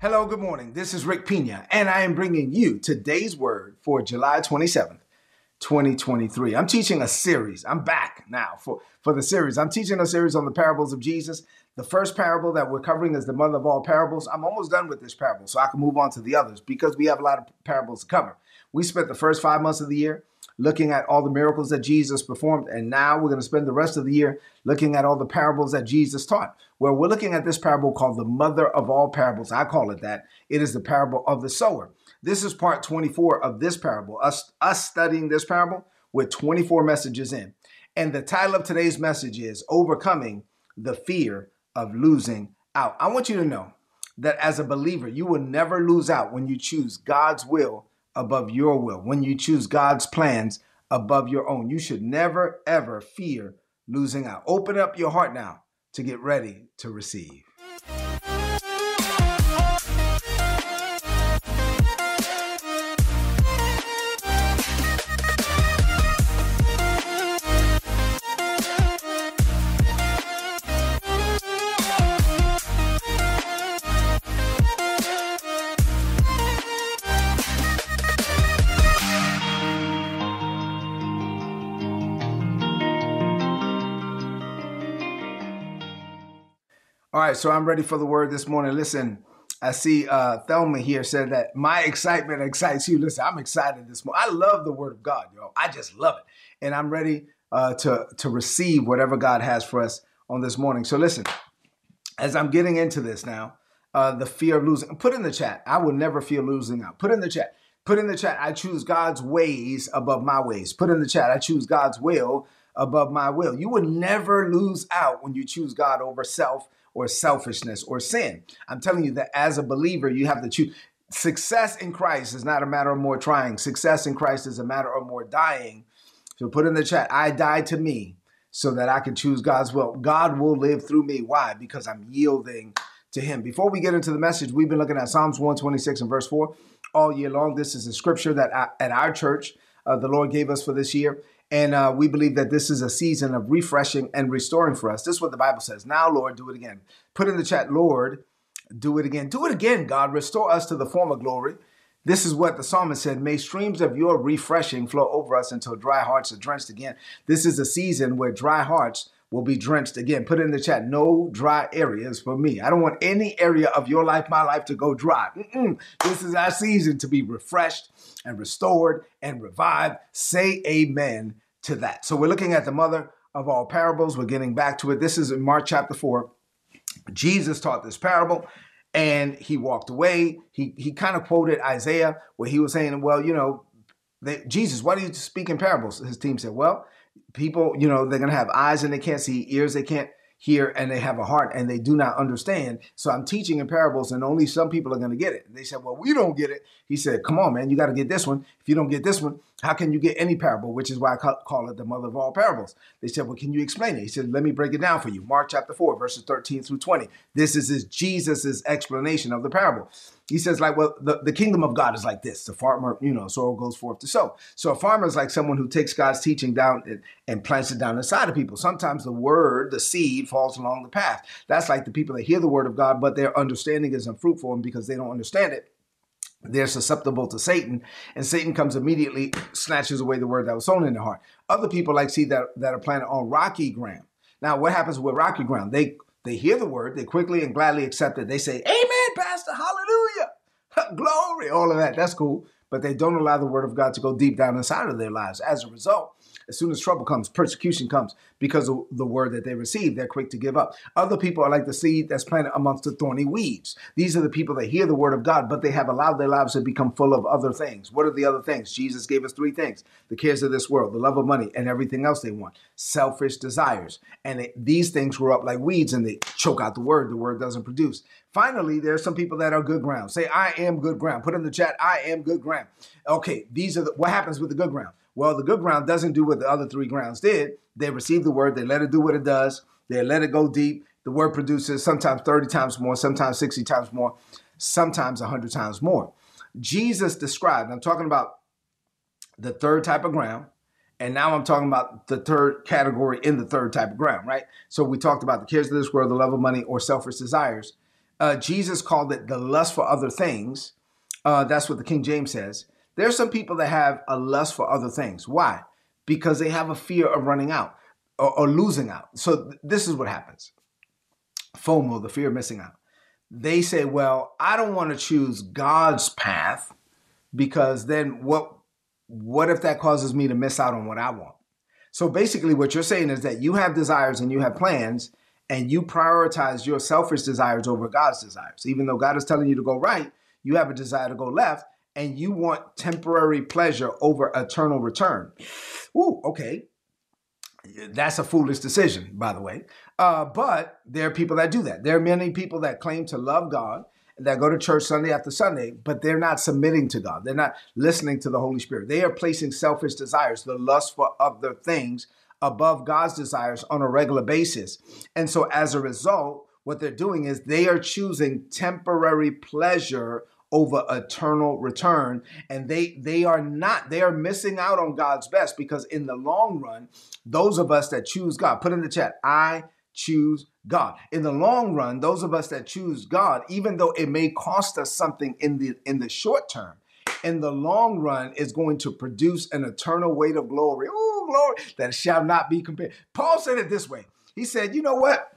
Hello, good morning. This is Rick Pina, and I am bringing you today's word for July 27th, 2023. I'm teaching a series. I'm back now for, for the series. I'm teaching a series on the parables of Jesus. The first parable that we're covering is the mother of all parables. I'm almost done with this parable, so I can move on to the others because we have a lot of parables to cover. We spent the first five months of the year looking at all the miracles that Jesus performed. And now we're going to spend the rest of the year looking at all the parables that Jesus taught. Well, we're looking at this parable called the mother of all parables. I call it that. It is the parable of the sower. This is part 24 of this parable, us, us studying this parable with 24 messages in. And the title of today's message is Overcoming the Fear of Losing Out. I want you to know that as a believer, you will never lose out when you choose God's will above your will, when you choose God's plans above your own. You should never, ever fear losing out. Open up your heart now to get ready to receive. Right, so I'm ready for the word this morning. Listen, I see uh, Thelma here said that my excitement excites you. Listen, I'm excited this morning. I love the word of God, yo. I just love it. And I'm ready uh, to, to receive whatever God has for us on this morning. So listen, as I'm getting into this now, uh, the fear of losing, put in the chat, I will never fear losing out. Put in the chat. Put in the chat, I choose God's ways above my ways. Put in the chat, I choose God's will above my will. You will never lose out when you choose God over self or selfishness or sin. I'm telling you that as a believer, you have to choose. Success in Christ is not a matter of more trying. Success in Christ is a matter of more dying. So put in the chat, I die to me so that I can choose God's will. God will live through me. Why? Because I'm yielding to Him. Before we get into the message, we've been looking at Psalms 126 and verse 4 all year long. This is a scripture that I, at our church uh, the Lord gave us for this year. And uh, we believe that this is a season of refreshing and restoring for us. This is what the Bible says. Now, Lord, do it again. Put in the chat, Lord, do it again. Do it again, God. Restore us to the former glory. This is what the psalmist said May streams of your refreshing flow over us until dry hearts are drenched again. This is a season where dry hearts will be drenched again. Put it in the chat, no dry areas for me. I don't want any area of your life, my life, to go dry. Mm-mm. This is our season to be refreshed and restored and revived. Say amen to that. So we're looking at the mother of all parables. We're getting back to it. This is in Mark chapter 4. Jesus taught this parable and he walked away. He, he kind of quoted Isaiah where he was saying, well, you know, they, Jesus, why do you speak in parables? His team said, well, people, you know, they're going to have eyes and they can't see, ears they can't hear, and they have a heart and they do not understand. So I'm teaching in parables and only some people are going to get it. They said, well, we don't get it. He said, come on, man, you got to get this one. If you don't get this one, how can you get any parable? Which is why I call it the mother of all parables. They said, well, can you explain it? He said, let me break it down for you. Mark chapter 4, verses 13 through 20. This is his, Jesus's explanation of the parable he says like well the, the kingdom of god is like this the farmer you know soil goes forth to sow so a farmer is like someone who takes god's teaching down and, and plants it down inside of people sometimes the word the seed falls along the path that's like the people that hear the word of god but their understanding is unfruitful and because they don't understand it they're susceptible to Satan, and Satan comes immediately, snatches away the word that was sown in their heart. Other people like seed that, that are planted on rocky ground. Now, what happens with rocky ground? They they hear the word, they quickly and gladly accept it. They say, Amen, Pastor, hallelujah, glory, all of that. That's cool. But they don't allow the word of God to go deep down inside of their lives. As a result, as soon as trouble comes, persecution comes because of the word that they receive, they're quick to give up. Other people are like the seed that's planted amongst the thorny weeds. These are the people that hear the word of God, but they have allowed their lives to become full of other things. What are the other things? Jesus gave us three things the cares of this world, the love of money, and everything else they want, selfish desires. And it, these things grow up like weeds and they choke out the word. The word doesn't produce. Finally, there are some people that are good ground. Say, I am good ground. Put in the chat, I am good ground. Okay, these are the, what happens with the good ground. Well, the good ground doesn't do what the other three grounds did. They receive the word, they let it do what it does, they let it go deep. The word produces sometimes 30 times more, sometimes 60 times more, sometimes 100 times more. Jesus described, I'm talking about the third type of ground, and now I'm talking about the third category in the third type of ground, right? So we talked about the cares of this world, the love of money, or selfish desires. Uh, Jesus called it the lust for other things. Uh, that's what the King James says. There are some people that have a lust for other things. Why? Because they have a fear of running out or, or losing out. So th- this is what happens FOMO, the fear of missing out. They say, well, I don't want to choose God's path because then what what if that causes me to miss out on what I want? So basically what you're saying is that you have desires and you have plans and you prioritize your selfish desires over God's desires. Even though God is telling you to go right, you have a desire to go left and you want temporary pleasure over eternal return. Ooh, okay. That's a foolish decision, by the way. Uh, but there are people that do that. There are many people that claim to love God that go to church Sunday after Sunday, but they're not submitting to God. They're not listening to the Holy Spirit. They are placing selfish desires, the lust for other things, above God's desires on a regular basis. And so as a result, what they're doing is they are choosing temporary pleasure over eternal return and they they are not they are missing out on God's best because in the long run those of us that choose God put in the chat I choose God. In the long run, those of us that choose God, even though it may cost us something in the in the short term, in the long run is going to produce an eternal weight of glory. Oh, glory that shall not be compared. Paul said it this way. He said, "You know what?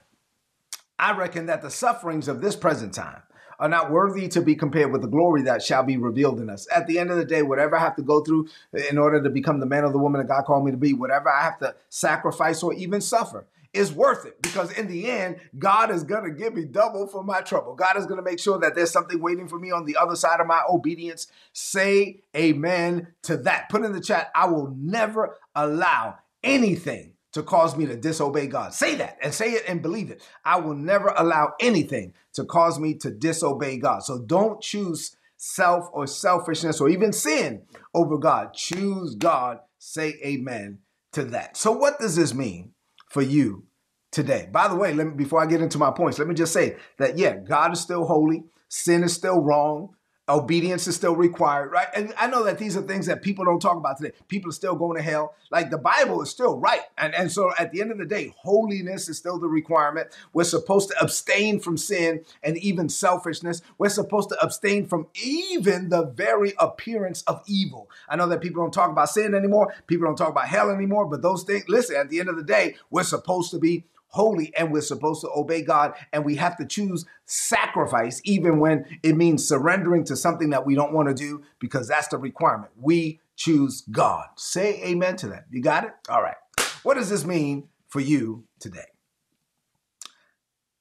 I reckon that the sufferings of this present time are not worthy to be compared with the glory that shall be revealed in us. At the end of the day, whatever I have to go through in order to become the man or the woman that God called me to be, whatever I have to sacrifice or even suffer, is worth it because in the end, God is going to give me double for my trouble. God is going to make sure that there's something waiting for me on the other side of my obedience. Say amen to that. Put in the chat, I will never allow anything to cause me to disobey God. Say that and say it and believe it. I will never allow anything to cause me to disobey God. So don't choose self or selfishness or even sin over God. Choose God. Say amen to that. So, what does this mean? for you today. By the way, let me before I get into my points, let me just say that yeah, God is still holy, sin is still wrong, obedience is still required, right? And I know that these are things that people don't talk about today. People are still going to hell. Like the Bible is still right. And, and so at the end of the day, holiness is still the requirement. We're supposed to abstain from sin and even selfishness. We're supposed to abstain from even the very appearance of evil. I know that people don't talk about sin anymore. People don't talk about hell anymore. But those things, listen, at the end of the day, we're supposed to be holy and we're supposed to obey God and we have to choose sacrifice even when it means surrendering to something that we don't want to do because that's the requirement. We choose God. Say amen to that. You got it? All right. What does this mean for you today?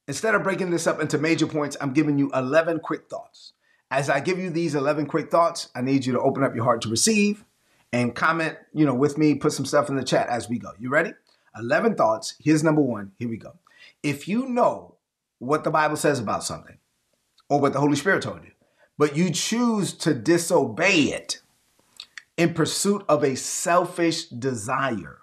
Instead of breaking this up into major points, I'm giving you 11 quick thoughts. As I give you these 11 quick thoughts, I need you to open up your heart to receive and comment, you know, with me, put some stuff in the chat as we go. You ready? 11 thoughts. Here's number one. Here we go. If you know what the Bible says about something or what the Holy Spirit told you, but you choose to disobey it in pursuit of a selfish desire,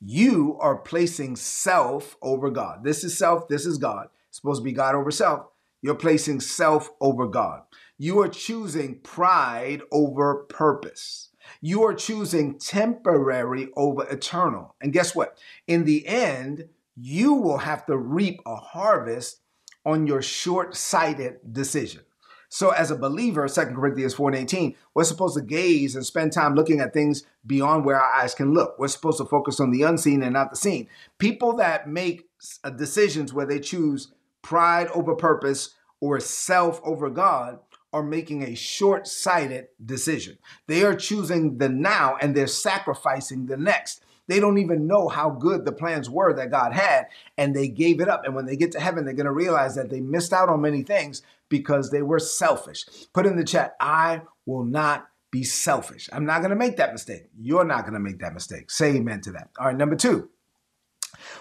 you are placing self over God. This is self, this is God. It's supposed to be God over self. You're placing self over God. You are choosing pride over purpose. You are choosing temporary over eternal. And guess what? In the end, you will have to reap a harvest on your short sighted decision. So, as a believer, 2 Corinthians 4 and 18, we're supposed to gaze and spend time looking at things beyond where our eyes can look. We're supposed to focus on the unseen and not the seen. People that make uh, decisions where they choose pride over purpose or self over God are making a short sighted decision. They are choosing the now and they're sacrificing the next. They don't even know how good the plans were that God had, and they gave it up. And when they get to heaven, they're going to realize that they missed out on many things because they were selfish. Put in the chat, I will not be selfish. I'm not going to make that mistake. You're not going to make that mistake. Say amen to that. All right, number two,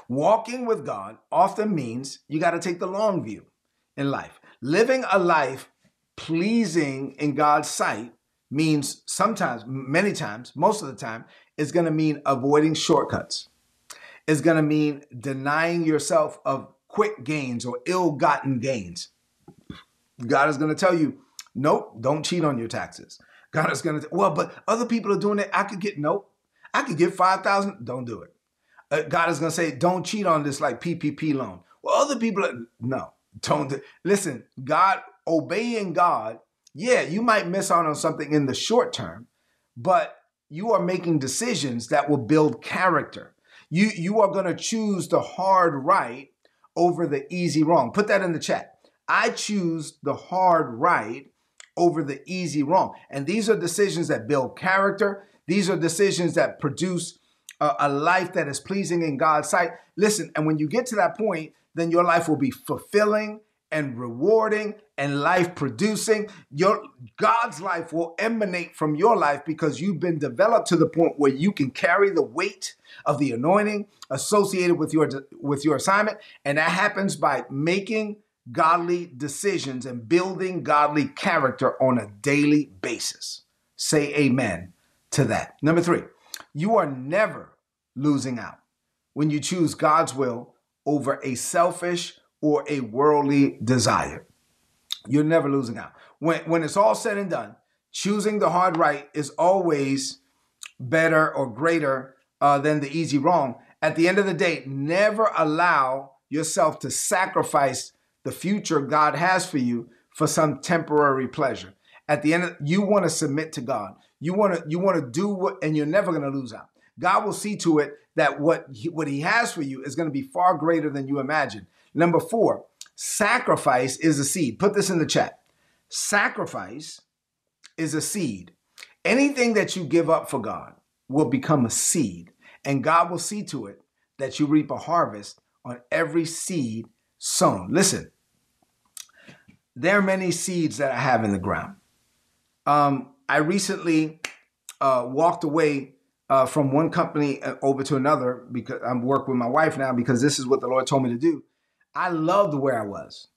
walking with God often means you got to take the long view in life. Living a life pleasing in God's sight means sometimes, many times, most of the time, is going to mean avoiding shortcuts. It's going to mean denying yourself of quick gains or ill gotten gains. God is going to tell you, nope, don't cheat on your taxes. God is going to, well, but other people are doing it. I could get, nope, I could get 5,000. Don't do it. Uh, God is going to say, don't cheat on this like PPP loan. Well, other people, are, no, Don't listen, God, obeying God, yeah, you might miss out on something in the short term, but you are making decisions that will build character. You you are going to choose the hard right over the easy wrong. Put that in the chat. I choose the hard right over the easy wrong. And these are decisions that build character. These are decisions that produce a, a life that is pleasing in God's sight. Listen, and when you get to that point, then your life will be fulfilling and rewarding and life producing. Your God's life will emanate from your life because you've been developed to the point where you can carry the weight of the anointing associated with your with your assignment and that happens by making godly decisions and building godly character on a daily basis. Say amen to that. Number 3. You are never losing out when you choose God's will over a selfish or a worldly desire. You're never losing out. When, when it's all said and done, choosing the hard right is always better or greater uh, than the easy wrong. At the end of the day, never allow yourself to sacrifice the future God has for you for some temporary pleasure. At the end, of, you want to submit to God. You want to you want to do what, and you're never going to lose out. God will see to it that what he, what He has for you is going to be far greater than you imagine. Number four, sacrifice is a seed. Put this in the chat. Sacrifice is a seed. Anything that you give up for God will become a seed, and God will see to it that you reap a harvest on every seed sown. Listen, there are many seeds that I have in the ground. Um, I recently uh, walked away uh, from one company uh, over to another because I'm working with my wife now because this is what the Lord told me to do. I loved where I was,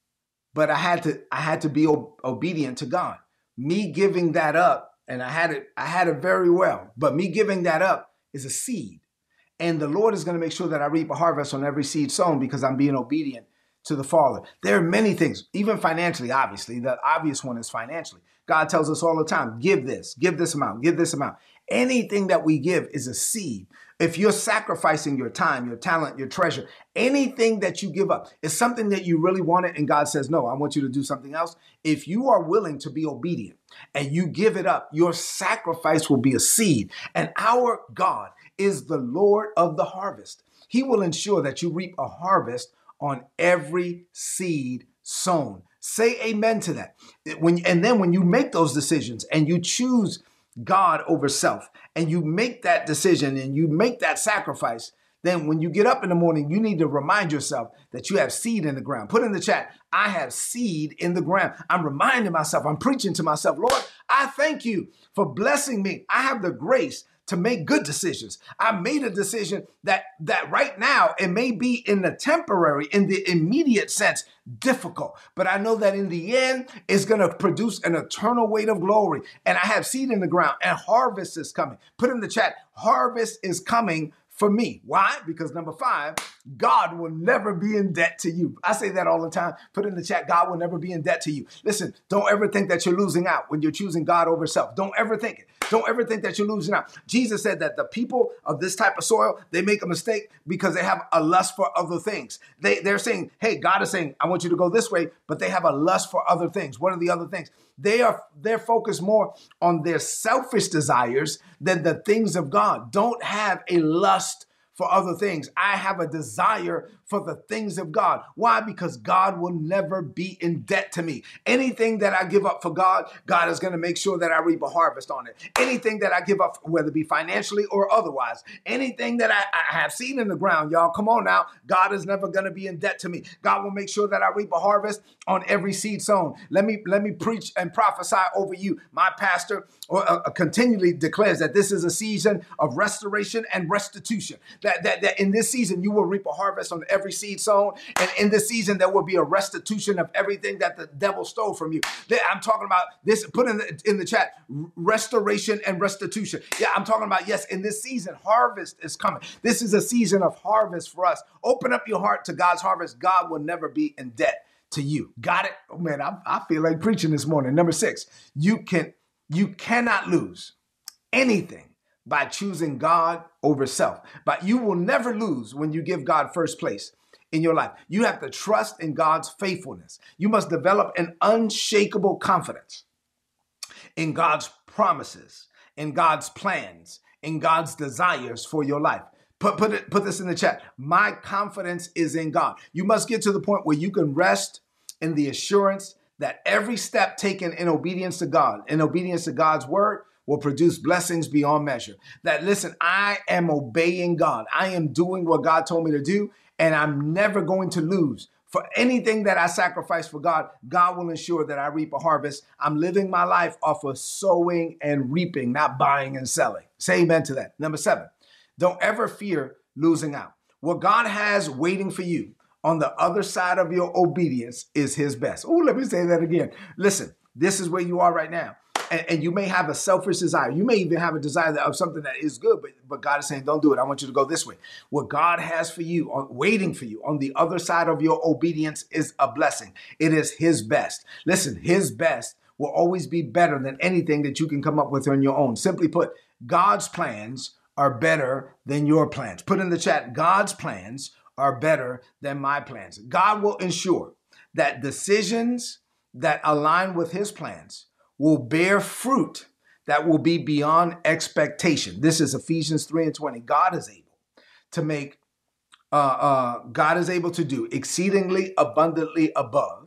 but I had to I had to be o- obedient to God. Me giving that up, and I had it I had it very well, but me giving that up is a seed, and the Lord is going to make sure that I reap a harvest on every seed sown because I'm being obedient to the Father. There are many things, even financially. Obviously, the obvious one is financially. God tells us all the time, give this, give this amount, give this amount. Anything that we give is a seed. If you're sacrificing your time, your talent, your treasure, anything that you give up is something that you really wanted, and God says, No, I want you to do something else. If you are willing to be obedient and you give it up, your sacrifice will be a seed. And our God is the Lord of the harvest. He will ensure that you reap a harvest on every seed sown. Say amen to that. When, and then when you make those decisions and you choose God over self, and you make that decision and you make that sacrifice, then when you get up in the morning, you need to remind yourself that you have seed in the ground. Put in the chat, I have seed in the ground. I'm reminding myself, I'm preaching to myself, Lord, I thank you for blessing me. I have the grace to make good decisions. I made a decision that that right now it may be in the temporary, in the immediate sense, difficult, but I know that in the end it's going to produce an eternal weight of glory. And I have seed in the ground, and harvest is coming. Put in the chat, harvest is coming for me. Why? Because number five, God will never be in debt to you. I say that all the time. Put in the chat, God will never be in debt to you. Listen, don't ever think that you're losing out when you're choosing God over self. Don't ever think it. Don't ever think that you're losing out. Jesus said that the people of this type of soil, they make a mistake because they have a lust for other things. They, they're saying, hey, God is saying, I want you to go this way, but they have a lust for other things. What are the other things? They are they're focused more on their selfish desires than the things of God. Don't have a lust for other things. I have a desire for the things of God. Why? Because God will never be in debt to me. Anything that I give up for God, God is going to make sure that I reap a harvest on it. Anything that I give up, whether it be financially or otherwise, anything that I, I have seen in the ground, y'all, come on now. God is never going to be in debt to me. God will make sure that I reap a harvest on every seed sown. Let me let me preach and prophesy over you. My pastor or, uh, uh continually declares that this is a season of restoration and restitution. That, that that in this season you will reap a harvest on every seed sown. And in this season, there will be a restitution of everything that the devil stole from you. I'm talking about this, put in the, in the chat, restoration and restitution. Yeah, I'm talking about, yes, in this season, harvest is coming. This is a season of harvest for us. Open up your heart to God's harvest. God will never be in debt to you. Got it? Oh man, I, I feel like preaching this morning. Number six, you can you cannot lose anything by choosing God over self. But you will never lose when you give God first place in your life. You have to trust in God's faithfulness. You must develop an unshakable confidence in God's promises, in God's plans, in God's desires for your life. Put, put, it, put this in the chat. My confidence is in God. You must get to the point where you can rest in the assurance that every step taken in obedience to God, in obedience to God's word, will produce blessings beyond measure. That listen, I am obeying God. I am doing what God told me to do, and I'm never going to lose. For anything that I sacrifice for God, God will ensure that I reap a harvest. I'm living my life off of sowing and reaping, not buying and selling. Say amen to that. Number seven, don't ever fear losing out. What God has waiting for you on the other side of your obedience is his best. Oh, let me say that again. Listen, this is where you are right now. And, and, you may have a selfish desire. You may even have a desire of something that is good, but, but God is saying, don't do it. I want you to go this way. What God has for you, on, waiting for you on the other side of your obedience is a blessing. It is His best. Listen, His best will always be better than anything that you can come up with on your own. Simply put, God's plans are better than your plans. Put in the chat, God's plans are better than my plans. God will ensure that decisions that align with his plans will bear fruit that will be beyond expectation. This is Ephesians 3 and 20. God is able to make, uh, uh, God is able to do exceedingly abundantly above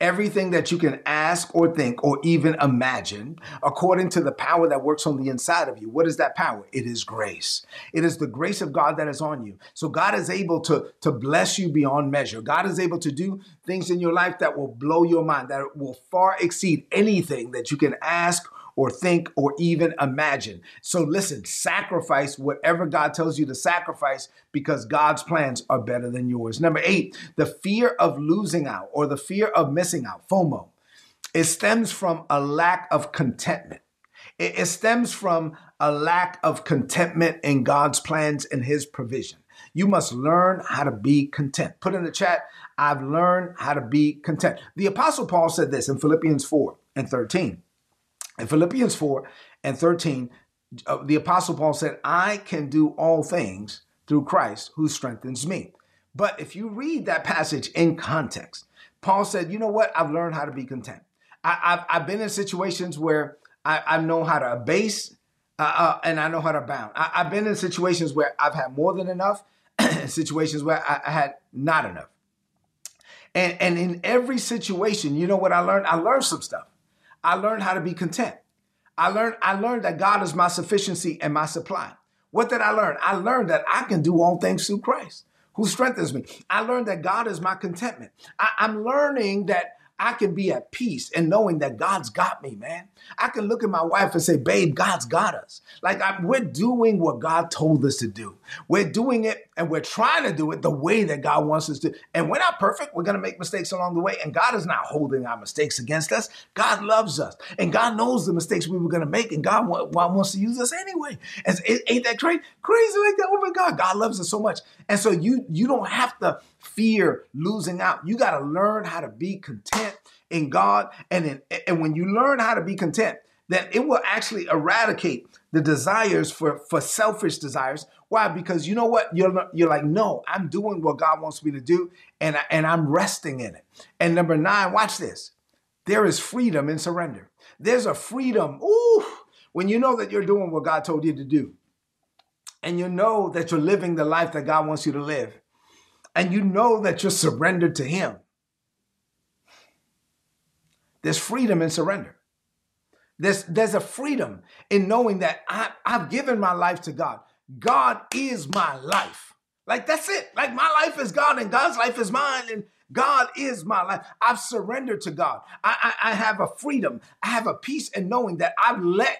everything that you can ask or think or even imagine according to the power that works on the inside of you. What is that power? It is grace. It is the grace of God that is on you. So God is able to, to bless you beyond measure. God is able to do things in your life that will blow your mind, that will far exceed anything that you can ask or think or even imagine. So listen, sacrifice whatever God tells you to sacrifice because God's plans are better than yours. Number eight, the fear of losing out or the fear of missing out, FOMO. It stems from a lack of contentment. It, stems from a lack of contentment in God's plans and His provision. You must learn how to be content. Put in the chat, I've learned how to be content. The Apostle Paul said this in Philippians 4 and 13. In Philippians 4 and 13, uh, the Apostle Paul said, I can do all things through Christ who strengthens me. But if you read that passage in context, Paul said, You know what? I've learned how to be content. I, have I've been in situations where I, I know how to abase uh, uh, and I know how to bound. I, have been in situations where I've had more than enough, situations where I, I had not enough. And, and in every situation, you know what I learned? I learned some stuff. I learned how to be content. I learned, I learned that God is my sufficiency and my supply. What did I learn? I learned that I can do all things through Christ who strengthens me. I learned that God is my contentment. I, am learning that I can be at peace and knowing that God's got me, man. I can look at my wife and say, babe, God's got us. Like I, we're doing what God told us to do. We're doing it and we're trying to do it the way that God wants us to. And we're not perfect. We're going to make mistakes along the way. And God is not holding our mistakes against us. God loves us. And God knows the mistakes we were going to make. And God wants to use us anyway. And ain't that crazy? Crazy like that. Oh my God. God loves us so much. And so you, you don't have to fear losing out. You got to learn how to be content in God. And, in, and when you learn how to be content, then it will actually eradicate the desires for, for selfish desires. Why? Because you know what? You're, you're like, no, I'm doing what God wants me to do, and, I, and I'm resting in it. And number nine, watch this. There is freedom in surrender. There's a freedom, ooh, when you know that you're doing what God told you to do. And you know that you're living the life that God wants you to live. And you know that you're surrendered to Him. There's freedom in surrender. There's, there's a freedom in knowing that I, I've given my life to God. God is my life. Like that's it. Like my life is God and God's life is mine. And God is my life. I've surrendered to God. I, I, I have a freedom. I have a peace in knowing that I've let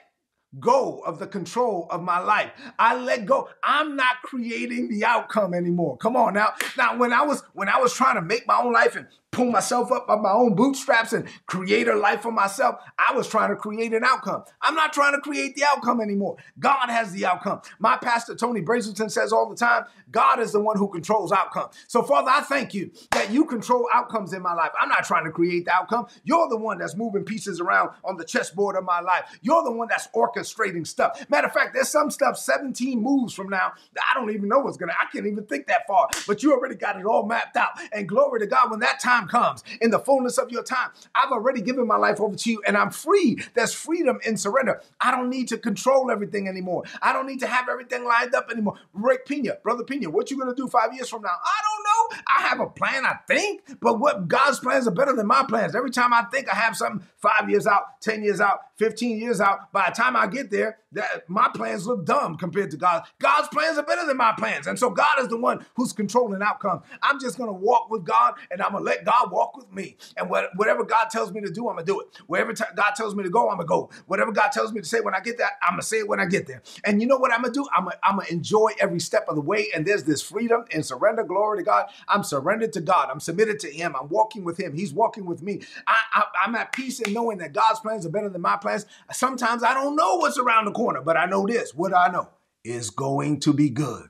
go of the control of my life. I let go. I'm not creating the outcome anymore. Come on now. Now when I was when I was trying to make my own life and pull myself up by my own bootstraps and create a life for myself. I was trying to create an outcome. I'm not trying to create the outcome anymore. God has the outcome. My pastor, Tony Brazelton, says all the time God is the one who controls outcome. So, Father, I thank you that you control outcomes in my life. I'm not trying to create the outcome. You're the one that's moving pieces around on the chessboard of my life. You're the one that's orchestrating stuff. Matter of fact, there's some stuff 17 moves from now that I don't even know what's gonna, I can't even think that far, but you already got it all mapped out. And glory to God, when that time comes, in the fullness of your time, I've already given my life over to you and I'm free. There's freedom in surrender. I don't need to control everything anymore. I don't need to have everything lined up anymore. Rick Pina, Brother Pina, what you gonna do five years from now? I don't know. I have a plan, I think, but what God's plans are better than my plans. Every time I think I have something five years out, 10 years out, 15 years out, by the time I get there, that my plans look dumb compared to God. God's plans are better than my plans. And so God is the one who's controlling outcome. I'm just going to walk with God and I'm going to let God walk with me. And whatever God tells me to do, I'm going to do it. Wherever t- God tells me to go, I'm going to go. Whatever God tells me to say when I get there, I'm going to say it when I get there. And you know what I'm going to do? I'm going to enjoy every step of the way. And there's this freedom and surrender. Glory to God. I'm surrendered to God. I'm submitted to Him. I'm walking with Him. He's walking with me. I, I'm at peace in knowing that God's plans are better than my plans. Sometimes I don't know what's around the corner, but I know this. What I know is going to be good.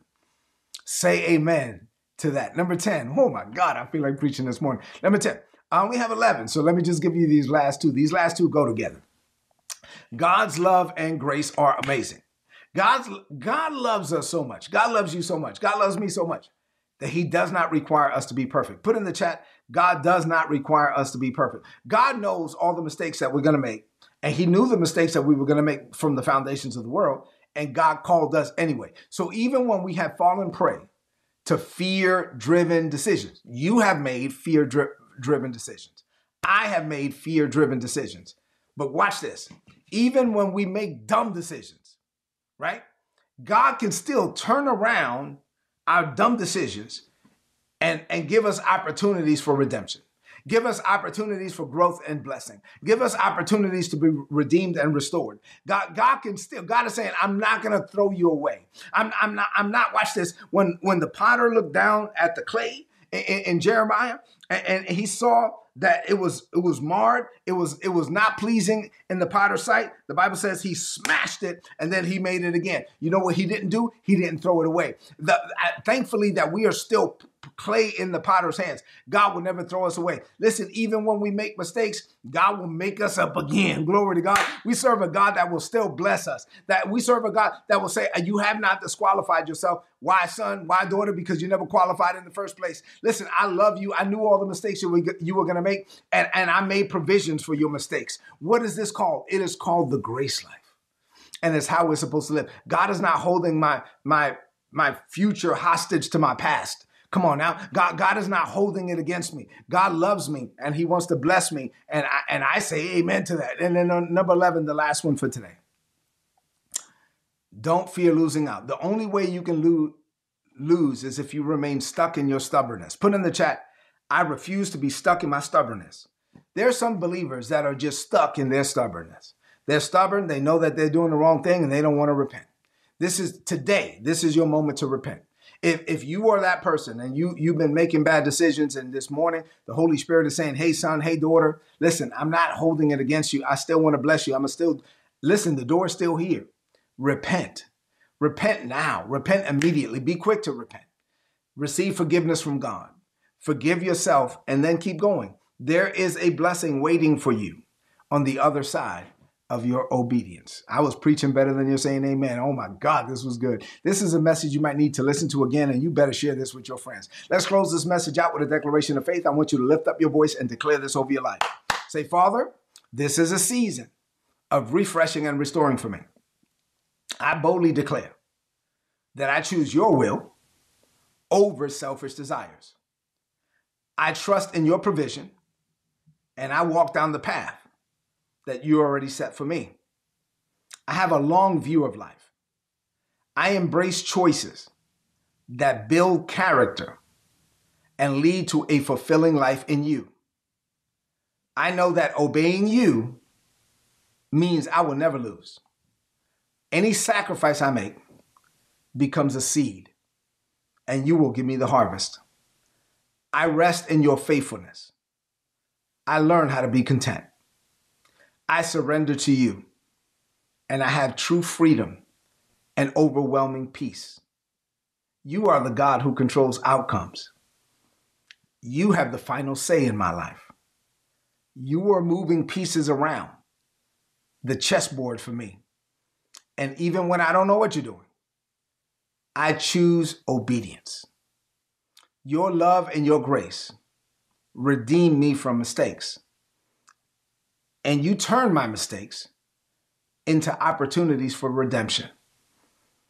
Say amen to that. Number 10. Oh my God, I feel like preaching this morning. Number 10. Uh, I only have 11, so let me just give you these last two. These last two go together. God's love and grace are amazing. God's God loves us so much. God loves you so much. God loves me so much that he does not require us to be perfect. Put in the chat, God does not require us to be perfect. God knows all the mistakes that we're going to make, and he knew the mistakes that we were going to make from the foundations of the world, and God called us anyway. So even when we have fallen prey to fear driven decisions, you have made fear driven decisions. I have made fear driven decisions. But watch this. Even when we make dumb decisions, right? God can still turn around our dumb decisions and, and give us opportunities for redemption. Give us opportunities for growth and blessing. Give us opportunities to be redeemed and restored. God, God can still, God is saying, I'm not gonna throw you away. I'm, I'm not, I'm not, watch this. When when the potter looked down at the clay in, in Jeremiah and, and he saw that it was it was marred it was it was not pleasing in the potter's sight. The bible says he smashed it and then he made it again. You know what he didn't do? He didn't throw it away. The, thankfully that we are still clay in the potter's hands. God will never throw us away. Listen, even when we make mistakes, God will make us up again. Glory to God. We serve a God that will still bless us. That we serve a God that will say, uh, You have not disqualified yourself. Why, son? Why, daughter? Because you never qualified in the first place. Listen, I love you. I knew all the mistakes you were, you were going to make, and, and I made provisions for your mistakes. What is this called? It is called the grace life. And it's how we're supposed to live. God is not holding my my my future hostage to my past. Come on now. God, God is not holding it against me. God loves me and he wants to bless me. And I, and I say amen to that. And then uh, number 11, the last one for today. Don't fear losing out. The only way you can lo- lose is if you remain stuck in your stubbornness. Put in the chat, I refuse to be stuck in my stubbornness. There are some believers that are just stuck in their stubbornness. They're stubborn, they know that they're doing the wrong thing, and they don't want to repent. This is today, this is your moment to repent if if you are that person and you you've been making bad decisions and this morning the holy spirit is saying hey son hey daughter listen i'm not holding it against you. I still want to bless you. I'm still listen the door's still here. Repent. Repent now. Repent immediately. Be quick to repent. Receive forgiveness from god. Forgive yourself and then keep going. There is a blessing waiting for you on the other side of your obedience. I was preaching better than you're saying amen. Oh my God, this was good. This is a message you might need to listen to again, and you better share this with your friends. Let's close this message out with a declaration of faith. I want you to lift up your voice and declare this over your life. Say, Father, this is a season of refreshing and restoring for me. I boldly declare that I choose your will over selfish desires. I trust in your provision and I walk down the path that you already set for me. I have a long view of life. I embrace choices that build character and lead to a fulfilling life in you. I know that obeying you means I will never lose. Any sacrifice I make becomes a seed, and you will give me the harvest. I rest in your faithfulness. I learn how to be content. I surrender to you, and I have true freedom and overwhelming peace. You are the God who controls outcomes. You have the final say in my life. You are moving pieces around the chessboard for me. And even when I don't know what you're doing, I choose obedience. Your love and your grace redeem me from mistakes. And you turn my mistakes into opportunities for redemption.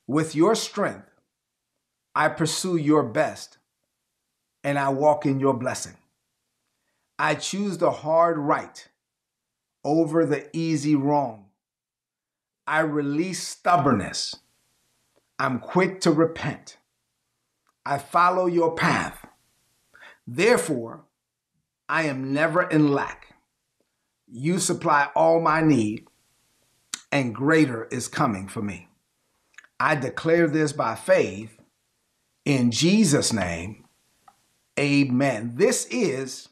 With your strength, I pursue your best and I walk in your blessing. I choose the hard right over the easy wrong. I release stubbornness. I'm quick to repent. I follow your path. Therefore, I am never in lack. You supply all my need, and greater is coming for me. I declare this by faith in Jesus' name. Amen. This is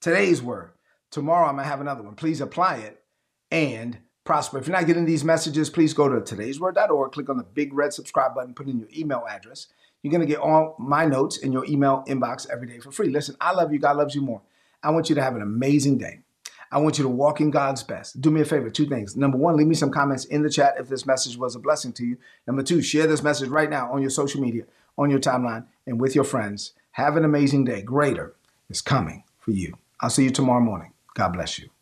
today's word. Tomorrow I'm going to have another one. Please apply it and prosper. If you're not getting these messages, please go to today'sword.org, click on the big red subscribe button, put in your email address. You're going to get all my notes in your email inbox every day for free. Listen, I love you. God loves you more. I want you to have an amazing day. I want you to walk in God's best. Do me a favor, two things. Number one, leave me some comments in the chat if this message was a blessing to you. Number two, share this message right now on your social media, on your timeline, and with your friends. Have an amazing day. Greater is coming for you. I'll see you tomorrow morning. God bless you.